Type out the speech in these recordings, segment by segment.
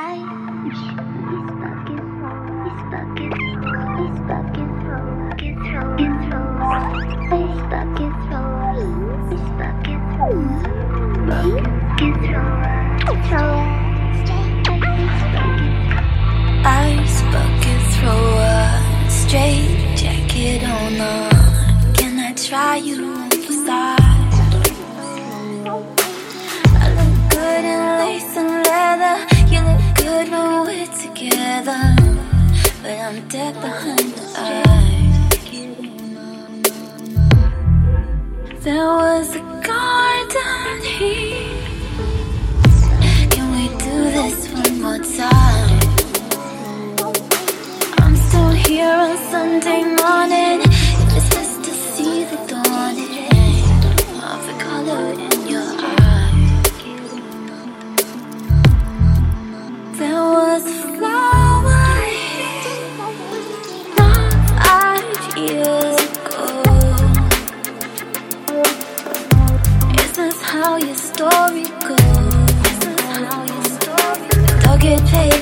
I he's fucking he's fucking he's fucking gets roll gets roll he's fucking Throw he's fucking roll gets roll straight jacket on. Can I try you? Stop. But I'm dead behind the eyes. There was a garden here. Can we do this one more time? I'm still here on Sunday morning.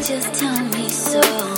Pages tell me so.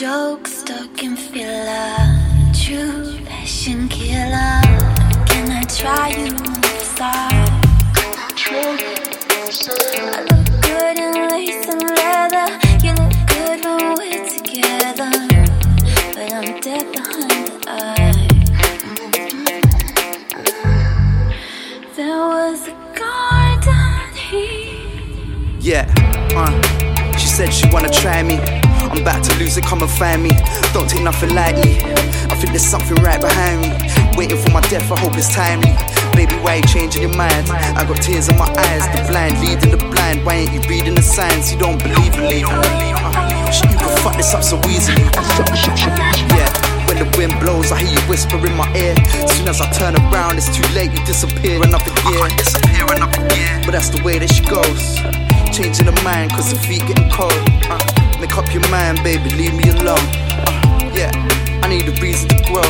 Joke stuck in filler, true passion killer. Can I try you side? I look good in lace and leather. You look good when we're together. But I'm dead behind the eyes. There was a garden here. Yeah, uh, she said she wanna try me. I'm about to lose it, come and find me. Don't take nothing lightly. I think there's something right behind me. Waiting for my death, I hope it's timely. Baby, why you changing your mind? I got tears in my eyes, the blind leading the blind. Why ain't you reading the signs? You don't believe in me. You can fuck this up so easily. Yeah. When the wind blows, I hear you whisper in my ear. Soon as I turn around, it's too late, you disappear another year. Disappear another year. But that's the way that she goes. Changing her mind, cause her feet getting cold. Uh, Make up your mind, baby, leave me alone. Uh, yeah, I need a reason to grow.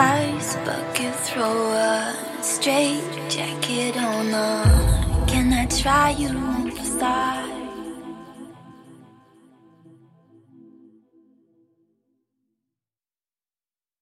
Ice bucket throw a straight jacket on. A, can I try you for stars?